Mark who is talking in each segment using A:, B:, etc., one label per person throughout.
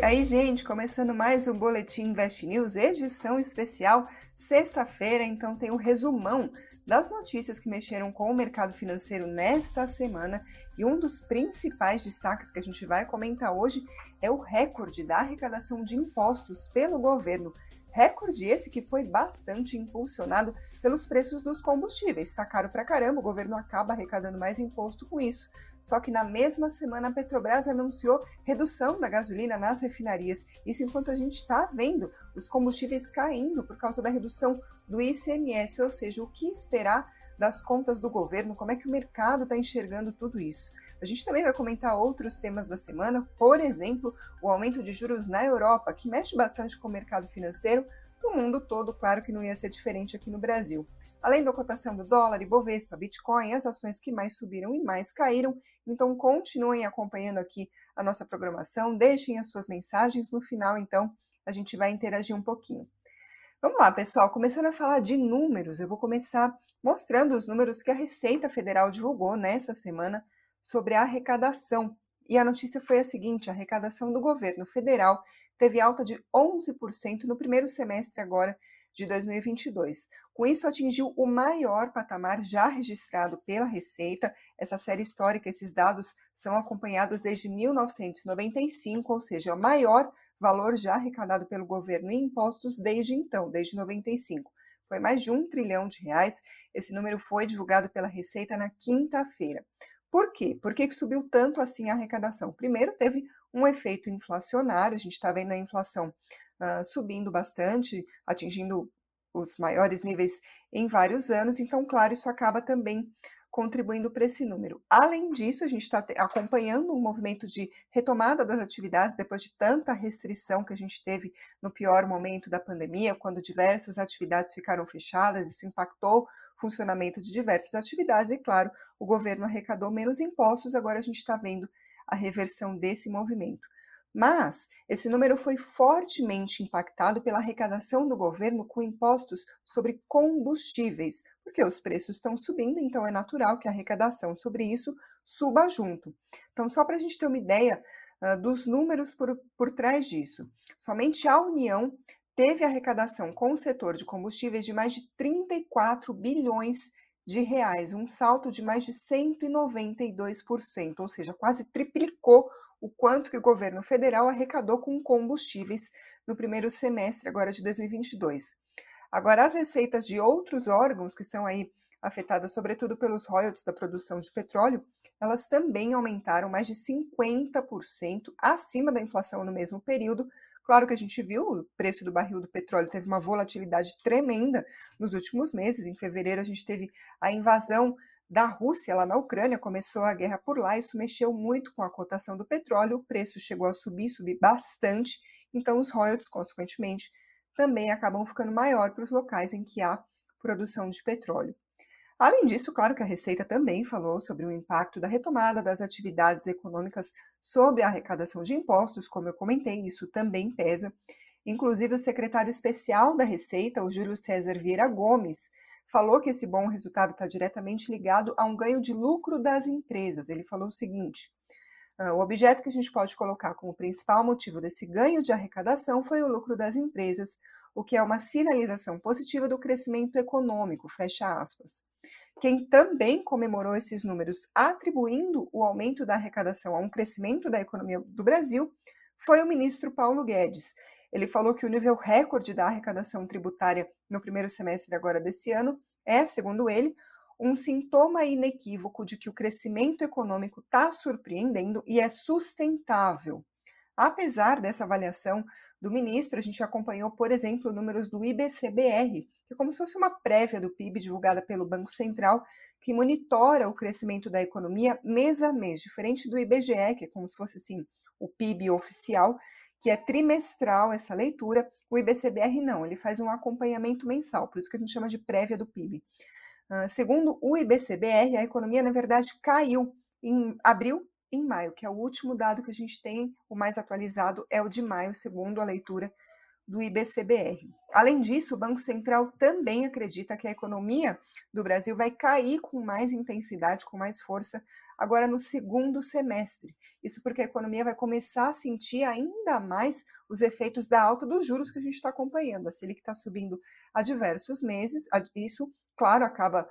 A: E aí, gente, começando mais um Boletim Invest News, edição especial, sexta-feira, então tem um resumão das notícias que mexeram com o mercado financeiro nesta semana. E um dos principais destaques que a gente vai comentar hoje é o recorde da arrecadação de impostos pelo governo Recorde esse que foi bastante impulsionado pelos preços dos combustíveis. Está caro pra caramba, o governo acaba arrecadando mais imposto com isso. Só que na mesma semana a Petrobras anunciou redução da gasolina nas refinarias. Isso enquanto a gente está vendo os combustíveis caindo por causa da redução do ICMS, ou seja, o que esperar das contas do governo, como é que o mercado está enxergando tudo isso. A gente também vai comentar outros temas da semana, por exemplo, o aumento de juros na Europa, que mexe bastante com o mercado financeiro, no mundo todo, claro que não ia ser diferente aqui no Brasil. Além da cotação do dólar, Ibovespa, Bitcoin, as ações que mais subiram e mais caíram. Então, continuem acompanhando aqui a nossa programação, deixem as suas mensagens. No final, então, a gente vai interagir um pouquinho. Vamos lá, pessoal, começando a falar de números, eu vou começar mostrando os números que a Receita Federal divulgou nessa semana sobre a arrecadação. E a notícia foi a seguinte: a arrecadação do governo federal teve alta de 11% no primeiro semestre agora de 2022. Com isso, atingiu o maior patamar já registrado pela Receita. Essa série histórica, esses dados são acompanhados desde 1995, ou seja, é o maior valor já arrecadado pelo governo em impostos desde então, desde 95. Foi mais de um trilhão de reais. Esse número foi divulgado pela Receita na quinta-feira. Por quê? Por que, que subiu tanto assim a arrecadação? Primeiro, teve um efeito inflacionário, a gente está vendo a inflação uh, subindo bastante, atingindo os maiores níveis em vários anos, então, claro, isso acaba também contribuindo para esse número. Além disso, a gente está acompanhando um movimento de retomada das atividades depois de tanta restrição que a gente teve no pior momento da pandemia, quando diversas atividades ficaram fechadas, isso impactou o funcionamento de diversas atividades e, claro, o governo arrecadou menos impostos, agora a gente está vendo a reversão desse movimento. Mas esse número foi fortemente impactado pela arrecadação do governo com impostos sobre combustíveis, porque os preços estão subindo, então é natural que a arrecadação sobre isso suba junto. Então, só para a gente ter uma ideia uh, dos números por, por trás disso, somente a União teve arrecadação com o setor de combustíveis de mais de 34 bilhões de reais, um salto de mais de 192%, ou seja, quase triplicou o quanto que o governo federal arrecadou com combustíveis no primeiro semestre agora de 2022. Agora, as receitas de outros órgãos que são aí afetadas sobretudo pelos royalties da produção de petróleo, elas também aumentaram mais de 50% acima da inflação no mesmo período. Claro que a gente viu o preço do barril do petróleo teve uma volatilidade tremenda nos últimos meses. Em fevereiro a gente teve a invasão da Rússia lá na Ucrânia, começou a guerra por lá, isso mexeu muito com a cotação do petróleo, o preço chegou a subir, subir bastante, então os royalties, consequentemente, também acabam ficando maior para os locais em que há produção de petróleo. Além disso, claro que a Receita também falou sobre o impacto da retomada das atividades econômicas sobre a arrecadação de impostos, como eu comentei, isso também pesa. Inclusive, o secretário especial da Receita, o Júlio César Vieira Gomes, falou que esse bom resultado está diretamente ligado a um ganho de lucro das empresas. Ele falou o seguinte: ah, o objeto que a gente pode colocar como principal motivo desse ganho de arrecadação foi o lucro das empresas, o que é uma sinalização positiva do crescimento econômico, fecha aspas. Quem também comemorou esses números atribuindo o aumento da arrecadação a um crescimento da economia do Brasil foi o ministro Paulo Guedes. Ele falou que o nível recorde da arrecadação tributária no primeiro semestre agora desse ano é, segundo ele, um sintoma inequívoco de que o crescimento econômico está surpreendendo e é sustentável. Apesar dessa avaliação do ministro, a gente acompanhou, por exemplo, números do IBCBR, que é como se fosse uma prévia do PIB divulgada pelo Banco Central, que monitora o crescimento da economia mês a mês, diferente do IBGE, que é como se fosse assim o PIB oficial, que é trimestral essa leitura, o IBCBR não, ele faz um acompanhamento mensal, por isso que a gente chama de prévia do PIB. Uh, segundo o IBCBR, a economia, na verdade, caiu em abril em maio, que é o último dado que a gente tem, o mais atualizado é o de maio, segundo a leitura do IBCBR. Além disso, o Banco Central também acredita que a economia do Brasil vai cair com mais intensidade, com mais força, agora no segundo semestre. Isso porque a economia vai começar a sentir ainda mais os efeitos da alta dos juros que a gente está acompanhando. A Selic está subindo há diversos meses, isso, claro, acaba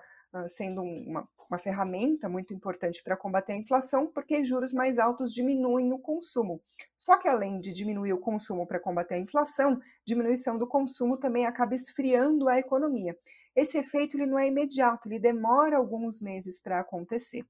A: sendo uma uma ferramenta muito importante para combater a inflação, porque juros mais altos diminuem o consumo. Só que além de diminuir o consumo para combater a inflação, diminuição do consumo também acaba esfriando a economia. Esse efeito ele não é imediato, ele demora alguns meses para acontecer.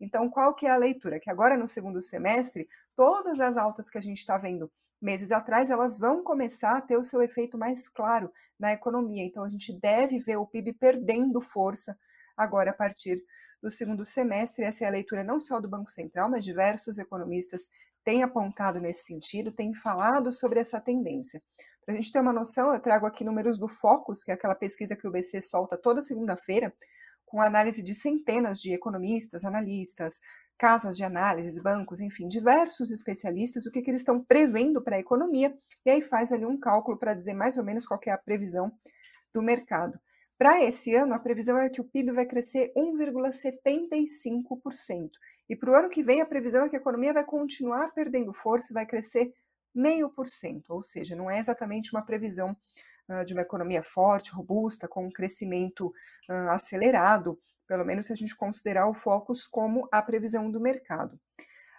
A: Então, qual que é a leitura? Que agora no segundo semestre, todas as altas que a gente está vendo meses atrás, elas vão começar a ter o seu efeito mais claro na economia. Então, a gente deve ver o PIB perdendo força agora a partir do segundo semestre. Essa é a leitura não só do Banco Central, mas diversos economistas têm apontado nesse sentido, têm falado sobre essa tendência. Para a gente ter uma noção, eu trago aqui números do Focus, que é aquela pesquisa que o BC solta toda segunda-feira, com análise de centenas de economistas, analistas, casas de análise, bancos, enfim, diversos especialistas, o que, que eles estão prevendo para a economia, e aí faz ali um cálculo para dizer mais ou menos qual é a previsão do mercado. Para esse ano, a previsão é que o PIB vai crescer 1,75%. E para o ano que vem, a previsão é que a economia vai continuar perdendo força e vai crescer 0,5%. Ou seja, não é exatamente uma previsão uh, de uma economia forte, robusta, com um crescimento uh, acelerado, pelo menos se a gente considerar o Focus como a previsão do mercado.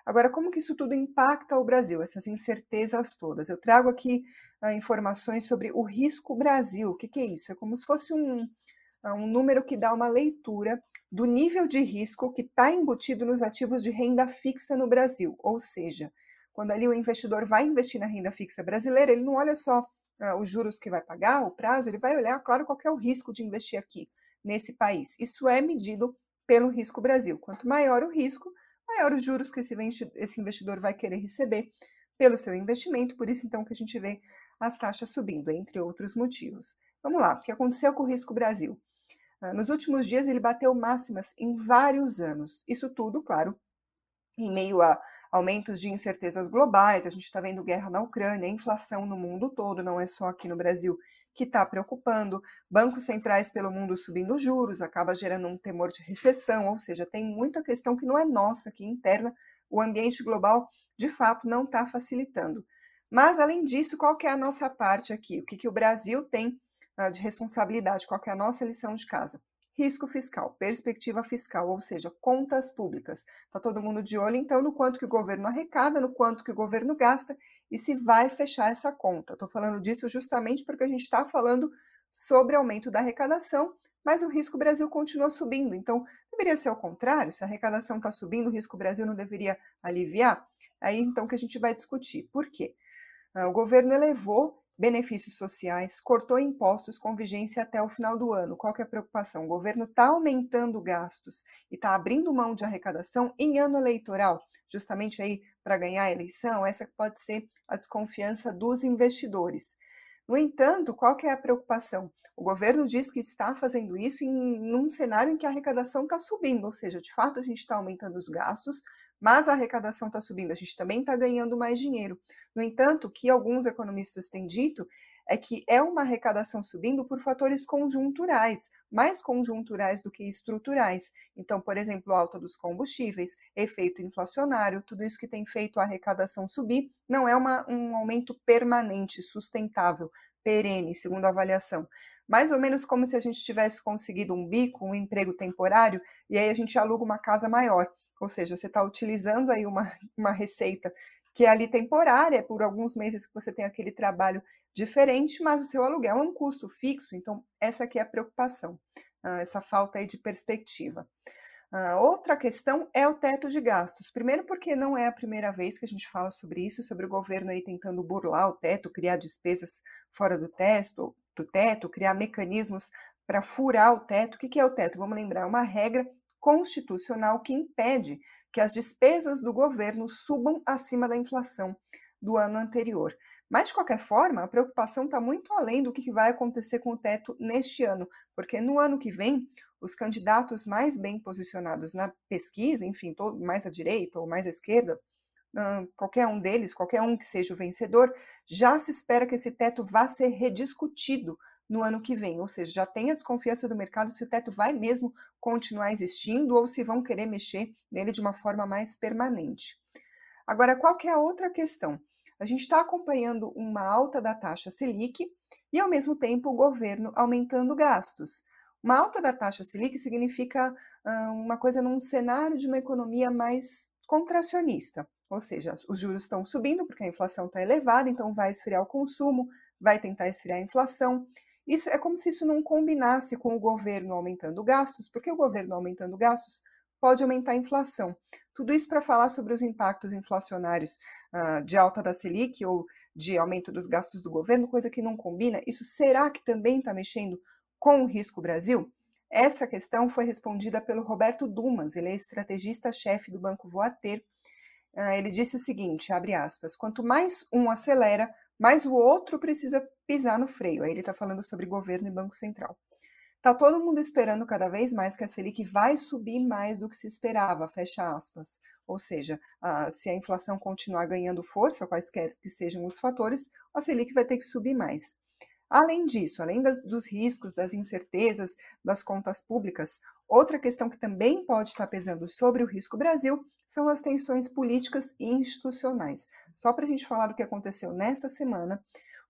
A: Agora, como que isso tudo impacta o Brasil, essas incertezas todas? Eu trago aqui uh, informações sobre o risco Brasil. O que, que é isso? É como se fosse um, uh, um número que dá uma leitura do nível de risco que está embutido nos ativos de renda fixa no Brasil. Ou seja, quando ali o investidor vai investir na renda fixa brasileira, ele não olha só uh, os juros que vai pagar, o prazo, ele vai olhar, claro, qual é o risco de investir aqui nesse país. Isso é medido pelo risco Brasil. Quanto maior o risco, maior os juros que esse investidor vai querer receber pelo seu investimento, por isso então que a gente vê as taxas subindo, entre outros motivos. Vamos lá, o que aconteceu com o risco Brasil? Ah, nos últimos dias ele bateu máximas em vários anos. Isso tudo, claro, em meio a aumentos de incertezas globais, a gente está vendo guerra na Ucrânia, inflação no mundo todo, não é só aqui no Brasil que está preocupando, bancos centrais pelo mundo subindo juros, acaba gerando um temor de recessão, ou seja, tem muita questão que não é nossa aqui interna, o ambiente global de fato não está facilitando. Mas, além disso, qual que é a nossa parte aqui? O que, que o Brasil tem uh, de responsabilidade? Qual que é a nossa lição de casa? Risco fiscal, perspectiva fiscal, ou seja, contas públicas. Está todo mundo de olho, então, no quanto que o governo arrecada, no quanto que o governo gasta e se vai fechar essa conta. Estou falando disso justamente porque a gente está falando sobre aumento da arrecadação, mas o risco Brasil continua subindo. Então, deveria ser ao contrário, se a arrecadação está subindo, o risco Brasil não deveria aliviar? Aí, então, que a gente vai discutir. Por quê? Ah, o governo elevou benefícios sociais, cortou impostos com vigência até o final do ano. Qual que é a preocupação? O governo está aumentando gastos e está abrindo mão de arrecadação em ano eleitoral, justamente aí para ganhar a eleição. Essa pode ser a desconfiança dos investidores. No entanto, qual que é a preocupação? O governo diz que está fazendo isso em num cenário em que a arrecadação está subindo, ou seja, de fato a gente está aumentando os gastos, mas a arrecadação está subindo, a gente também está ganhando mais dinheiro. No entanto, o que alguns economistas têm dito é que é uma arrecadação subindo por fatores conjunturais, mais conjunturais do que estruturais. Então, por exemplo, alta dos combustíveis, efeito inflacionário, tudo isso que tem feito a arrecadação subir, não é uma, um aumento permanente, sustentável, perene, segundo a avaliação. Mais ou menos como se a gente tivesse conseguido um bico, um emprego temporário, e aí a gente aluga uma casa maior. Ou seja, você está utilizando aí uma, uma receita que é ali temporária, por alguns meses que você tem aquele trabalho diferente, mas o seu aluguel é um custo fixo, então essa aqui é a preocupação, ah, essa falta aí de perspectiva. Uh, outra questão é o teto de gastos. Primeiro, porque não é a primeira vez que a gente fala sobre isso, sobre o governo aí tentando burlar o teto, criar despesas fora do teto, do teto criar mecanismos para furar o teto. O que é o teto? Vamos lembrar, é uma regra constitucional que impede que as despesas do governo subam acima da inflação do ano anterior. Mas, de qualquer forma, a preocupação está muito além do que vai acontecer com o teto neste ano, porque no ano que vem, os candidatos mais bem posicionados na pesquisa, enfim, todo, mais à direita ou mais à esquerda, qualquer um deles, qualquer um que seja o vencedor, já se espera que esse teto vá ser rediscutido no ano que vem, ou seja, já tem a desconfiança do mercado se o teto vai mesmo continuar existindo ou se vão querer mexer nele de uma forma mais permanente. Agora, qual que é a outra questão? A gente está acompanhando uma alta da taxa Selic e, ao mesmo tempo, o governo aumentando gastos. Uma alta da taxa Selic significa uh, uma coisa num cenário de uma economia mais contracionista, ou seja, os juros estão subindo porque a inflação está elevada, então vai esfriar o consumo, vai tentar esfriar a inflação. Isso é como se isso não combinasse com o governo aumentando gastos, porque o governo aumentando gastos pode aumentar a inflação. Tudo isso para falar sobre os impactos inflacionários uh, de alta da Selic ou de aumento dos gastos do governo, coisa que não combina. Isso será que também está mexendo com o risco Brasil? Essa questão foi respondida pelo Roberto Dumas, ele é estrategista-chefe do Banco Voater. Uh, ele disse o seguinte, abre aspas, quanto mais um acelera, mais o outro precisa pisar no freio. Aí ele está falando sobre governo e Banco Central. Está todo mundo esperando cada vez mais que a Selic vai subir mais do que se esperava, fecha aspas. Ou seja, a, se a inflação continuar ganhando força, quaisquer que sejam os fatores, a Selic vai ter que subir mais. Além disso, além das, dos riscos, das incertezas das contas públicas, outra questão que também pode estar pesando sobre o risco Brasil são as tensões políticas e institucionais. Só para a gente falar do que aconteceu nessa semana,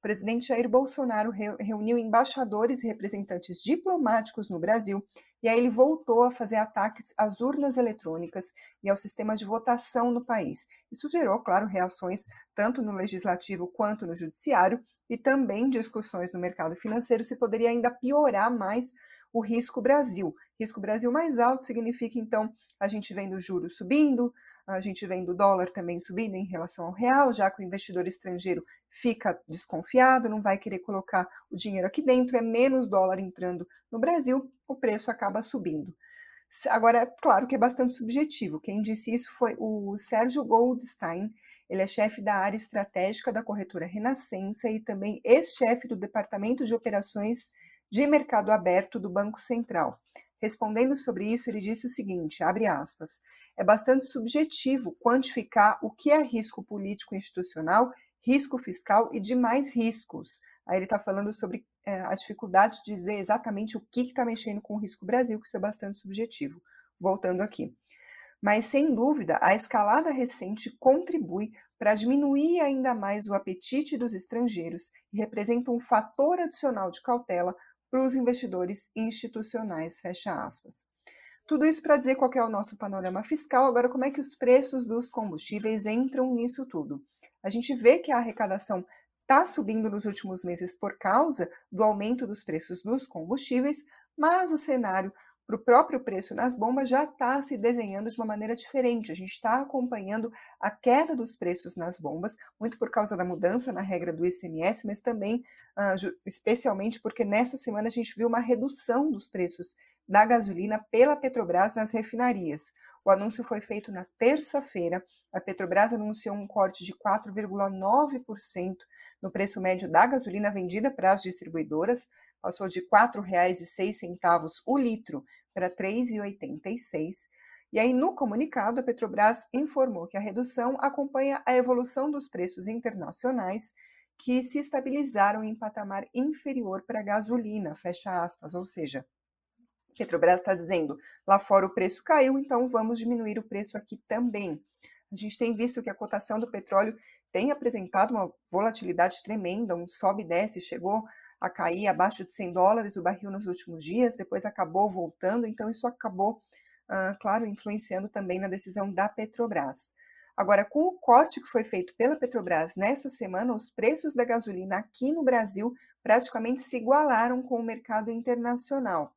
A: presidente Jair Bolsonaro reuniu embaixadores e representantes diplomáticos no Brasil e aí ele voltou a fazer ataques às urnas eletrônicas e ao sistema de votação no país. Isso gerou, claro, reações tanto no legislativo quanto no judiciário e também discussões no mercado financeiro se poderia ainda piorar mais o risco Brasil. Risco Brasil mais alto significa, então, a gente vendo o juros subindo, a gente vendo o dólar também subindo em relação ao real, já que o investidor estrangeiro fica desconfiado, não vai querer colocar o dinheiro aqui dentro, é menos dólar entrando no Brasil, o preço acaba subindo. Agora, claro que é bastante subjetivo. Quem disse isso foi o Sérgio Goldstein. Ele é chefe da área estratégica da corretora Renascença e também ex-chefe do Departamento de Operações de Mercado Aberto do Banco Central. Respondendo sobre isso, ele disse o seguinte, abre aspas, é bastante subjetivo quantificar o que é risco político institucional, risco fiscal e demais riscos. Aí ele está falando sobre é, a dificuldade de dizer exatamente o que está mexendo com o risco Brasil, que isso é bastante subjetivo. Voltando aqui. Mas, sem dúvida, a escalada recente contribui para diminuir ainda mais o apetite dos estrangeiros e representa um fator adicional de cautela para os investidores institucionais, fecha aspas. Tudo isso para dizer qual é o nosso panorama fiscal. Agora, como é que os preços dos combustíveis entram nisso tudo? A gente vê que a arrecadação está subindo nos últimos meses por causa do aumento dos preços dos combustíveis, mas o cenário para o próprio preço nas bombas já está se desenhando de uma maneira diferente. A gente está acompanhando a queda dos preços nas bombas, muito por causa da mudança na regra do ICMS, mas também, uh, especialmente porque nessa semana a gente viu uma redução dos preços da gasolina pela Petrobras nas refinarias. O anúncio foi feito na terça-feira. A Petrobras anunciou um corte de 4,9% no preço médio da gasolina vendida para as distribuidoras, passou de R$ 4,06 o litro para R$ 3,86. E aí, no comunicado, a Petrobras informou que a redução acompanha a evolução dos preços internacionais que se estabilizaram em patamar inferior para a gasolina, fecha aspas, ou seja, Petrobras está dizendo, lá fora o preço caiu, então vamos diminuir o preço aqui também. A gente tem visto que a cotação do petróleo tem apresentado uma volatilidade tremenda, um sobe e desce, chegou a cair abaixo de 100 dólares o barril nos últimos dias, depois acabou voltando, então isso acabou, uh, claro, influenciando também na decisão da Petrobras. Agora, com o corte que foi feito pela Petrobras nessa semana, os preços da gasolina aqui no Brasil praticamente se igualaram com o mercado internacional.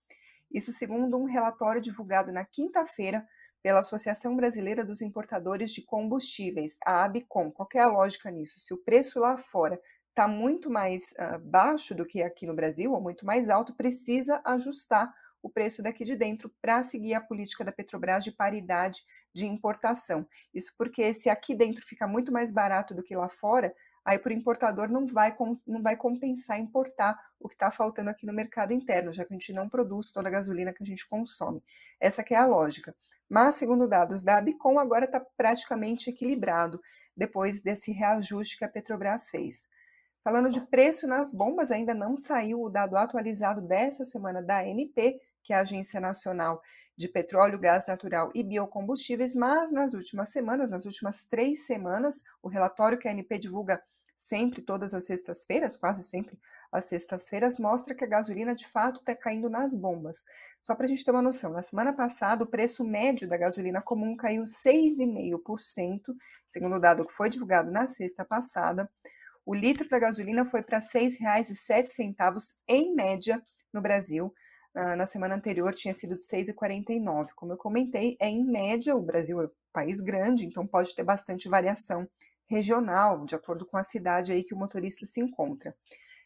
A: Isso segundo um relatório divulgado na quinta-feira pela Associação Brasileira dos Importadores de Combustíveis, a ABCOM. Qual é a lógica nisso? Se o preço lá fora está muito mais uh, baixo do que aqui no Brasil, ou muito mais alto, precisa ajustar o preço daqui de dentro para seguir a política da Petrobras de paridade de importação. Isso porque se aqui dentro fica muito mais barato do que lá fora, aí para o importador não vai, não vai compensar importar o que está faltando aqui no mercado interno, já que a gente não produz toda a gasolina que a gente consome. Essa que é a lógica. Mas, segundo dados da Abicom, agora está praticamente equilibrado depois desse reajuste que a Petrobras fez. Falando de preço nas bombas, ainda não saiu o dado atualizado dessa semana da ANP, que é a Agência Nacional de Petróleo, Gás Natural e Biocombustíveis, mas nas últimas semanas, nas últimas três semanas, o relatório que a ANP divulga sempre, todas as sextas-feiras, quase sempre às sextas-feiras, mostra que a gasolina de fato está caindo nas bombas. Só para a gente ter uma noção, na semana passada o preço médio da gasolina comum caiu 6,5%, segundo o dado que foi divulgado na sexta passada. O litro da gasolina foi para R$ 6,07 em média no Brasil. Na semana anterior tinha sido de 6,49. Como eu comentei, é em média, o Brasil é um país grande, então pode ter bastante variação regional, de acordo com a cidade aí que o motorista se encontra.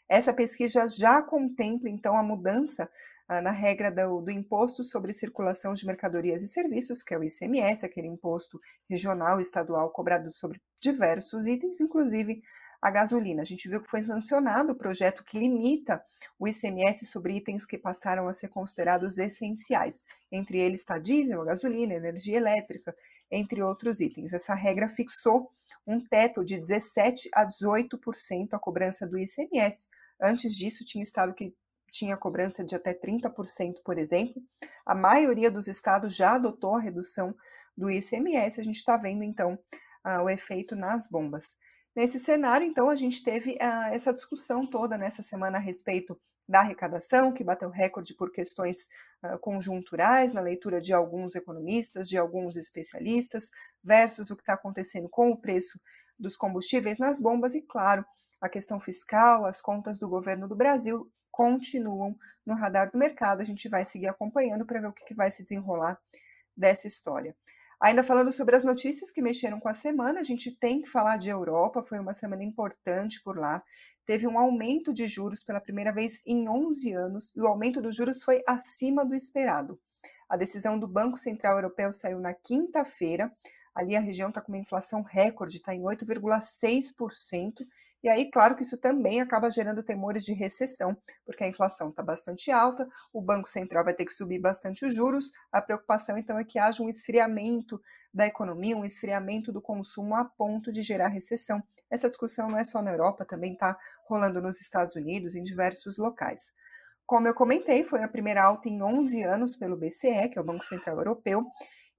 A: Essa pesquisa já contempla, então, a mudança ah, na regra do, do, Imposto sobre Circulação de Mercadorias e Serviços, que é o ICMS, aquele imposto regional e estadual cobrado sobre diversos itens, inclusive a gasolina. A gente viu que foi sancionado o projeto que limita o ICMS sobre itens que passaram a ser considerados essenciais. Entre eles está diesel, a gasolina, energia elétrica, entre outros itens. Essa regra fixou um teto de 17 a 18% a cobrança do ICMS. Antes disso, tinha estado que tinha cobrança de até 30%, por exemplo. A maioria dos estados já adotou a redução do ICMS. A gente está vendo, então, uh, o efeito nas bombas. Nesse cenário, então, a gente teve uh, essa discussão toda nessa semana a respeito da arrecadação, que bateu recorde por questões uh, conjunturais, na leitura de alguns economistas, de alguns especialistas, versus o que está acontecendo com o preço dos combustíveis nas bombas, e, claro, a questão fiscal, as contas do governo do Brasil continuam no radar do mercado. A gente vai seguir acompanhando para ver o que, que vai se desenrolar dessa história. Ainda falando sobre as notícias que mexeram com a semana, a gente tem que falar de Europa, foi uma semana importante por lá. Teve um aumento de juros pela primeira vez em 11 anos e o aumento dos juros foi acima do esperado. A decisão do Banco Central Europeu saiu na quinta-feira. Ali a região está com uma inflação recorde, está em 8,6%, e aí, claro que isso também acaba gerando temores de recessão, porque a inflação está bastante alta, o Banco Central vai ter que subir bastante os juros. A preocupação, então, é que haja um esfriamento da economia, um esfriamento do consumo a ponto de gerar recessão. Essa discussão não é só na Europa, também está rolando nos Estados Unidos, em diversos locais. Como eu comentei, foi a primeira alta em 11 anos pelo BCE, que é o Banco Central Europeu,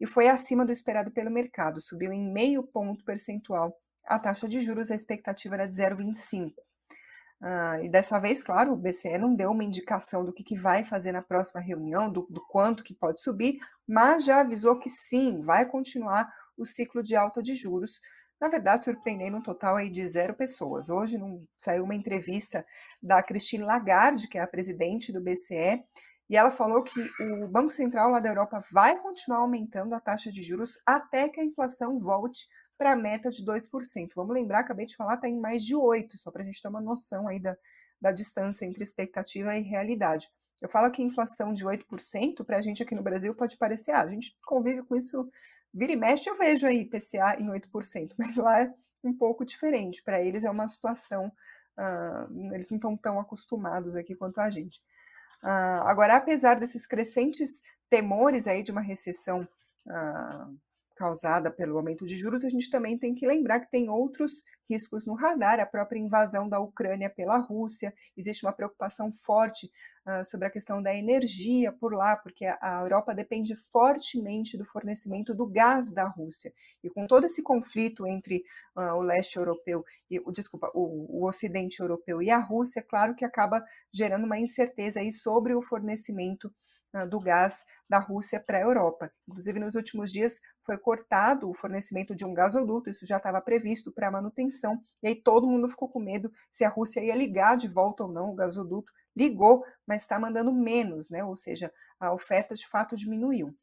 A: e foi acima do esperado pelo mercado, subiu em meio ponto percentual a taxa de juros, a expectativa era de 0,25. Ah, e dessa vez, claro, o BCE não deu uma indicação do que, que vai fazer na próxima reunião, do, do, quanto que pode subir, mas já avisou que sim, vai continuar o ciclo de alta de juros. Na verdade, surpreendendo um total aí de zero pessoas. Hoje não, saiu uma entrevista da Christine Lagarde, que é a presidente do BCE, e ela falou que o Banco Central lá da Europa vai continuar aumentando a taxa de juros até que a inflação volte para a meta de 2%. Vamos lembrar, acabei de falar, está em mais de 8%, só para a gente ter uma noção aí da, da distância entre expectativa e realidade. Eu falo que inflação de 8%, para a gente aqui no Brasil pode parecer, ah, a gente convive com isso, vira e mexe, eu vejo aí PCA em 8%, mas lá é um pouco diferente. Para eles é uma situação, uh, eles não estão tão acostumados aqui quanto a gente. Uh, agora, apesar desses crescentes temores aí de uma recessão uh, causada pelo aumento de juros, a gente também tem que lembrar que tem outros riscos no radar, a própria invasão da Ucrânia pela Rússia, existe uma preocupação forte uh, sobre a questão da energia por lá, porque a Europa depende fortemente do fornecimento do gás da Rússia. E com todo esse conflito entre uh, o leste europeu e o desculpa, o, o ocidente europeu e a Rússia, é claro que acaba gerando uma incerteza aí sobre o fornecimento do gás da Rússia para a Europa. Inclusive, nos últimos dias foi cortado o fornecimento de um gasoduto, isso já estava previsto para manutenção, e aí todo mundo ficou com medo se a Rússia ia ligar de volta ou não o gasoduto. Ligou, mas está mandando menos, né? ou seja, a oferta de fato diminuiu.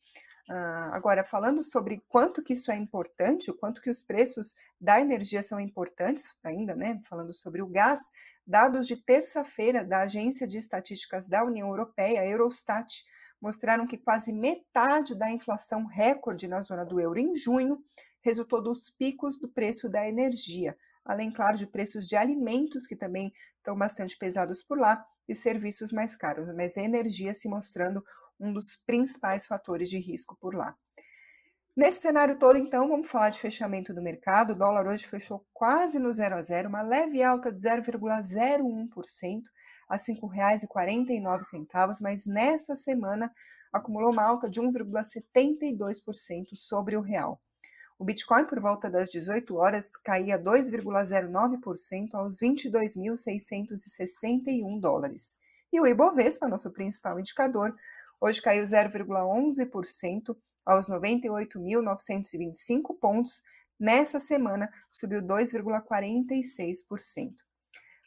A: Uh, agora, falando sobre quanto que isso é importante, o quanto que os preços da energia são importantes, ainda, né? Falando sobre o gás, dados de terça-feira da Agência de Estatísticas da União Europeia, Eurostat, mostraram que quase metade da inflação recorde na zona do euro em junho resultou dos picos do preço da energia, além, claro, de preços de alimentos, que também estão bastante pesados por lá, e serviços mais caros, mas energia se mostrando um dos principais fatores de risco por lá. Nesse cenário todo, então, vamos falar de fechamento do mercado. O dólar hoje fechou quase no zero a zero, uma leve alta de 0,01% a R$ 5,49, mas nessa semana acumulou uma alta de 1,72% sobre o real. O Bitcoin, por volta das 18 horas, caía 2,09% aos 22.661 dólares. E o Ibovespa, nosso principal indicador, hoje caiu 0,11% aos 98.925 pontos. Nessa semana, subiu 2,46%.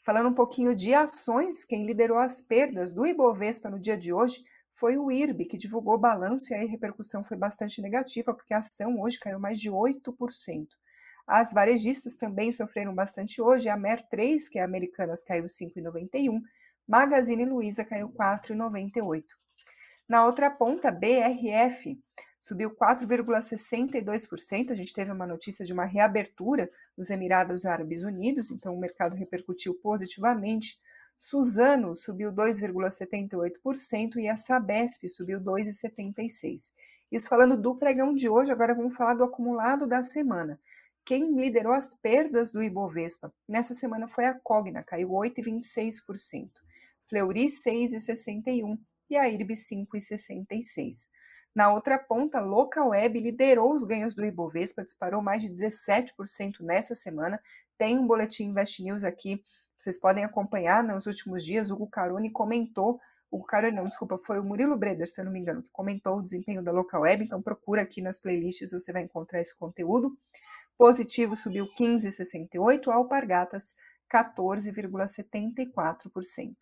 A: Falando um pouquinho de ações, quem liderou as perdas do Ibovespa no dia de hoje foi o IRB, que divulgou o balanço e a repercussão foi bastante negativa, porque a ação hoje caiu mais de 8%. As varejistas também sofreram bastante hoje, a Mer3, que é Americanas, caiu 5,91%, Magazine Luiza caiu 4,98%. Na outra ponta, BRF subiu 4,62%. A gente teve uma notícia de uma reabertura dos Emirados Árabes Unidos, então o mercado repercutiu positivamente Suzano subiu 2,78% e a Sabesp subiu 2,76%. Isso falando do pregão de hoje, agora vamos falar do acumulado da semana. Quem liderou as perdas do Ibovespa nessa semana foi a Cogna, caiu 8,26%. Fleury 6,61% e a IRB 5,66%. Na outra ponta, Localweb liderou os ganhos do Ibovespa, disparou mais de 17% nessa semana. Tem um boletim Invest News aqui vocês podem acompanhar nos últimos dias, o Hugo Caroni comentou, o Caroni não, desculpa, foi o Murilo Breder, se eu não me engano, que comentou o desempenho da Local Web, então procura aqui nas playlists, você vai encontrar esse conteúdo. Positivo subiu 15,68, Alpargatas 14,74%.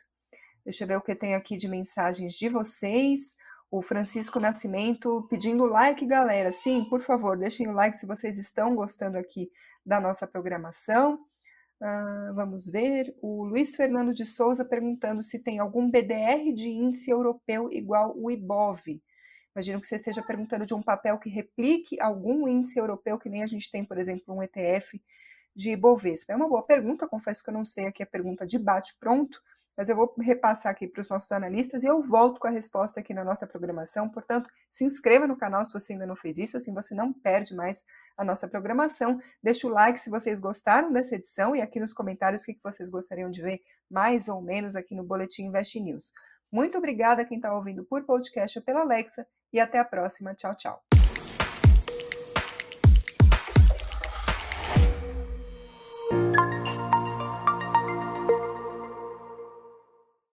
A: Deixa eu ver o que tem aqui de mensagens de vocês. O Francisco Nascimento pedindo like, galera. Sim, por favor, deixem o like se vocês estão gostando aqui da nossa programação. Uh, vamos ver. O Luiz Fernando de Souza perguntando se tem algum BDR de índice europeu igual o IBOV. Imagino que você esteja perguntando de um papel que replique algum índice europeu, que nem a gente tem, por exemplo, um ETF de Ibovespa. É uma boa pergunta, confesso que eu não sei aqui a pergunta de bate-pronto, mas eu vou repassar aqui para os nossos analistas e eu volto com a resposta aqui na nossa programação. Portanto, se inscreva no canal se você ainda não fez isso, assim você não perde mais a nossa programação. Deixa o like se vocês gostaram dessa edição e aqui nos comentários o que vocês gostariam de ver mais ou menos aqui no Boletim Invest News. Muito obrigada a quem está ouvindo por podcast ou pela Alexa e até a próxima. Tchau, tchau.